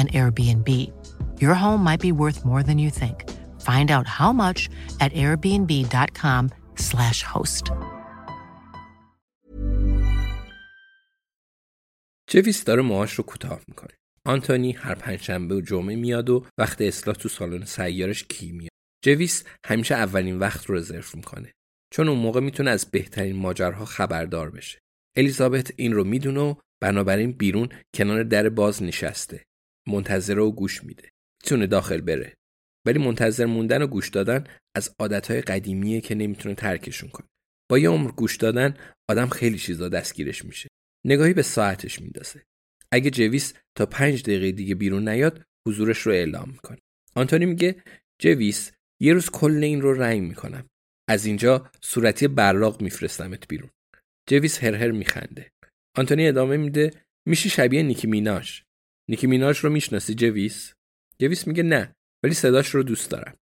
an Airbnb. Your home might be worth more than you think. Find out how much at airbnb.com/slash host. جویس داره موهاش رو کوتاه می‌کنه. آنتونی هر پنجشنبه و جمعه میاد و وقت اصلاح تو سالن سیارش کی میاد. جویس همیشه اولین وقت رو رزرو می‌کنه. چون اون موقع می‌تونه از بهترین ماجرها خبردار بشه. الیزابت این رو می‌دونه و بنابراین بیرون کنار در باز نشسته. منتظر و گوش میده. می‌تونه داخل بره. ولی منتظر موندن و گوش دادن از عادتهای قدیمیه که نمی‌تونه ترکشون کنه. با یه عمر گوش دادن آدم خیلی چیزا دستگیرش میشه. نگاهی به ساعتش میندازه. اگه جویس تا پنج دقیقه دیگه بیرون نیاد حضورش رو اعلام می‌کنه. آنتونی میگه جویس یه روز کل این رو رنگ می‌کنم. از اینجا صورتی براق میفرستمت بیرون. جویس هرهر میخنده. آنتونی ادامه میده میشی شبیه نیکی میناش نیکی میناش رو می‌شناسی جویس؟ جویس میگه نه ولی صداش رو دوست دارم.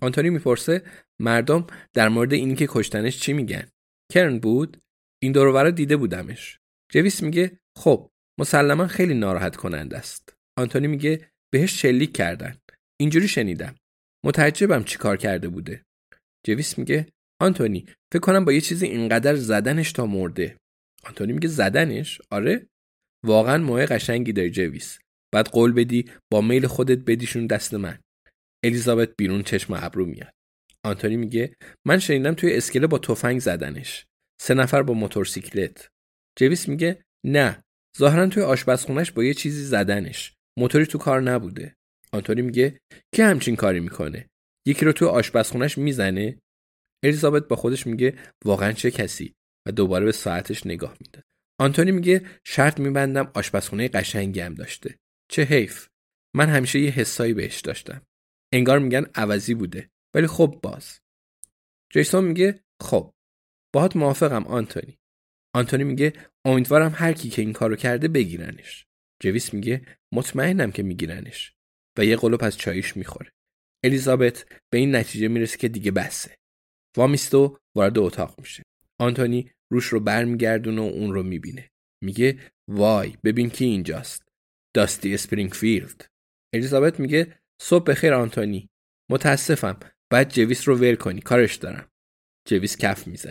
آنتونی می‌پرسه مردم در مورد اینی که کشتنش چی میگن؟ کرن بود؟ این دور دیده بودمش. جویس میگه خب مسلما خیلی ناراحت کننده است. آنتونی میگه بهش شلیک کردن. اینجوری شنیدم. متعجبم چی کار کرده بوده. جویس میگه آنتونی فکر کنم با یه چیزی اینقدر زدنش تا مرده. آنتونی میگه زدنش؟ آره. واقعا موه قشنگی داری جویس. بعد قول بدی با میل خودت بدیشون دست من. الیزابت بیرون چشم ابرو میاد. آنتونی میگه من شنیدم توی اسکله با تفنگ زدنش. سه نفر با موتورسیکلت. جویس میگه نه ظاهرا توی آشپزخونش با یه چیزی زدنش. موتوری تو کار نبوده. آنتونی میگه که همچین کاری می‌کنه؟ یکی رو توی آشپزخونش می‌زنه؟ الیزابت با خودش میگه واقعا چه کسی؟ و دوباره به ساعتش نگاه میده. آنتونی میگه شرط میبندم آشپزخونه قشنگی هم داشته. چه حیف. من همیشه یه حسایی بهش داشتم. انگار میگن عوضی بوده. ولی خب باز. جیسون میگه خب باهات موافقم آنتونی. آنتونی میگه امیدوارم هر کی که این کارو کرده بگیرنش. جویس میگه مطمئنم که میگیرنش و یه قلوب از چایش می‌خوره. الیزابت به این نتیجه می‌رسه که دیگه بسه. وامیستو وارد اتاق میشه. آنتونی روش رو برمیگردونه و اون رو می‌بینه. میگه وای ببین کی اینجاست. داستی اسپرینگفیلد. الیزابت میگه صبح بخیر آنتونی. متاسفم. بعد جویس رو ول کنی. کارش دارم. جویس کف میزه.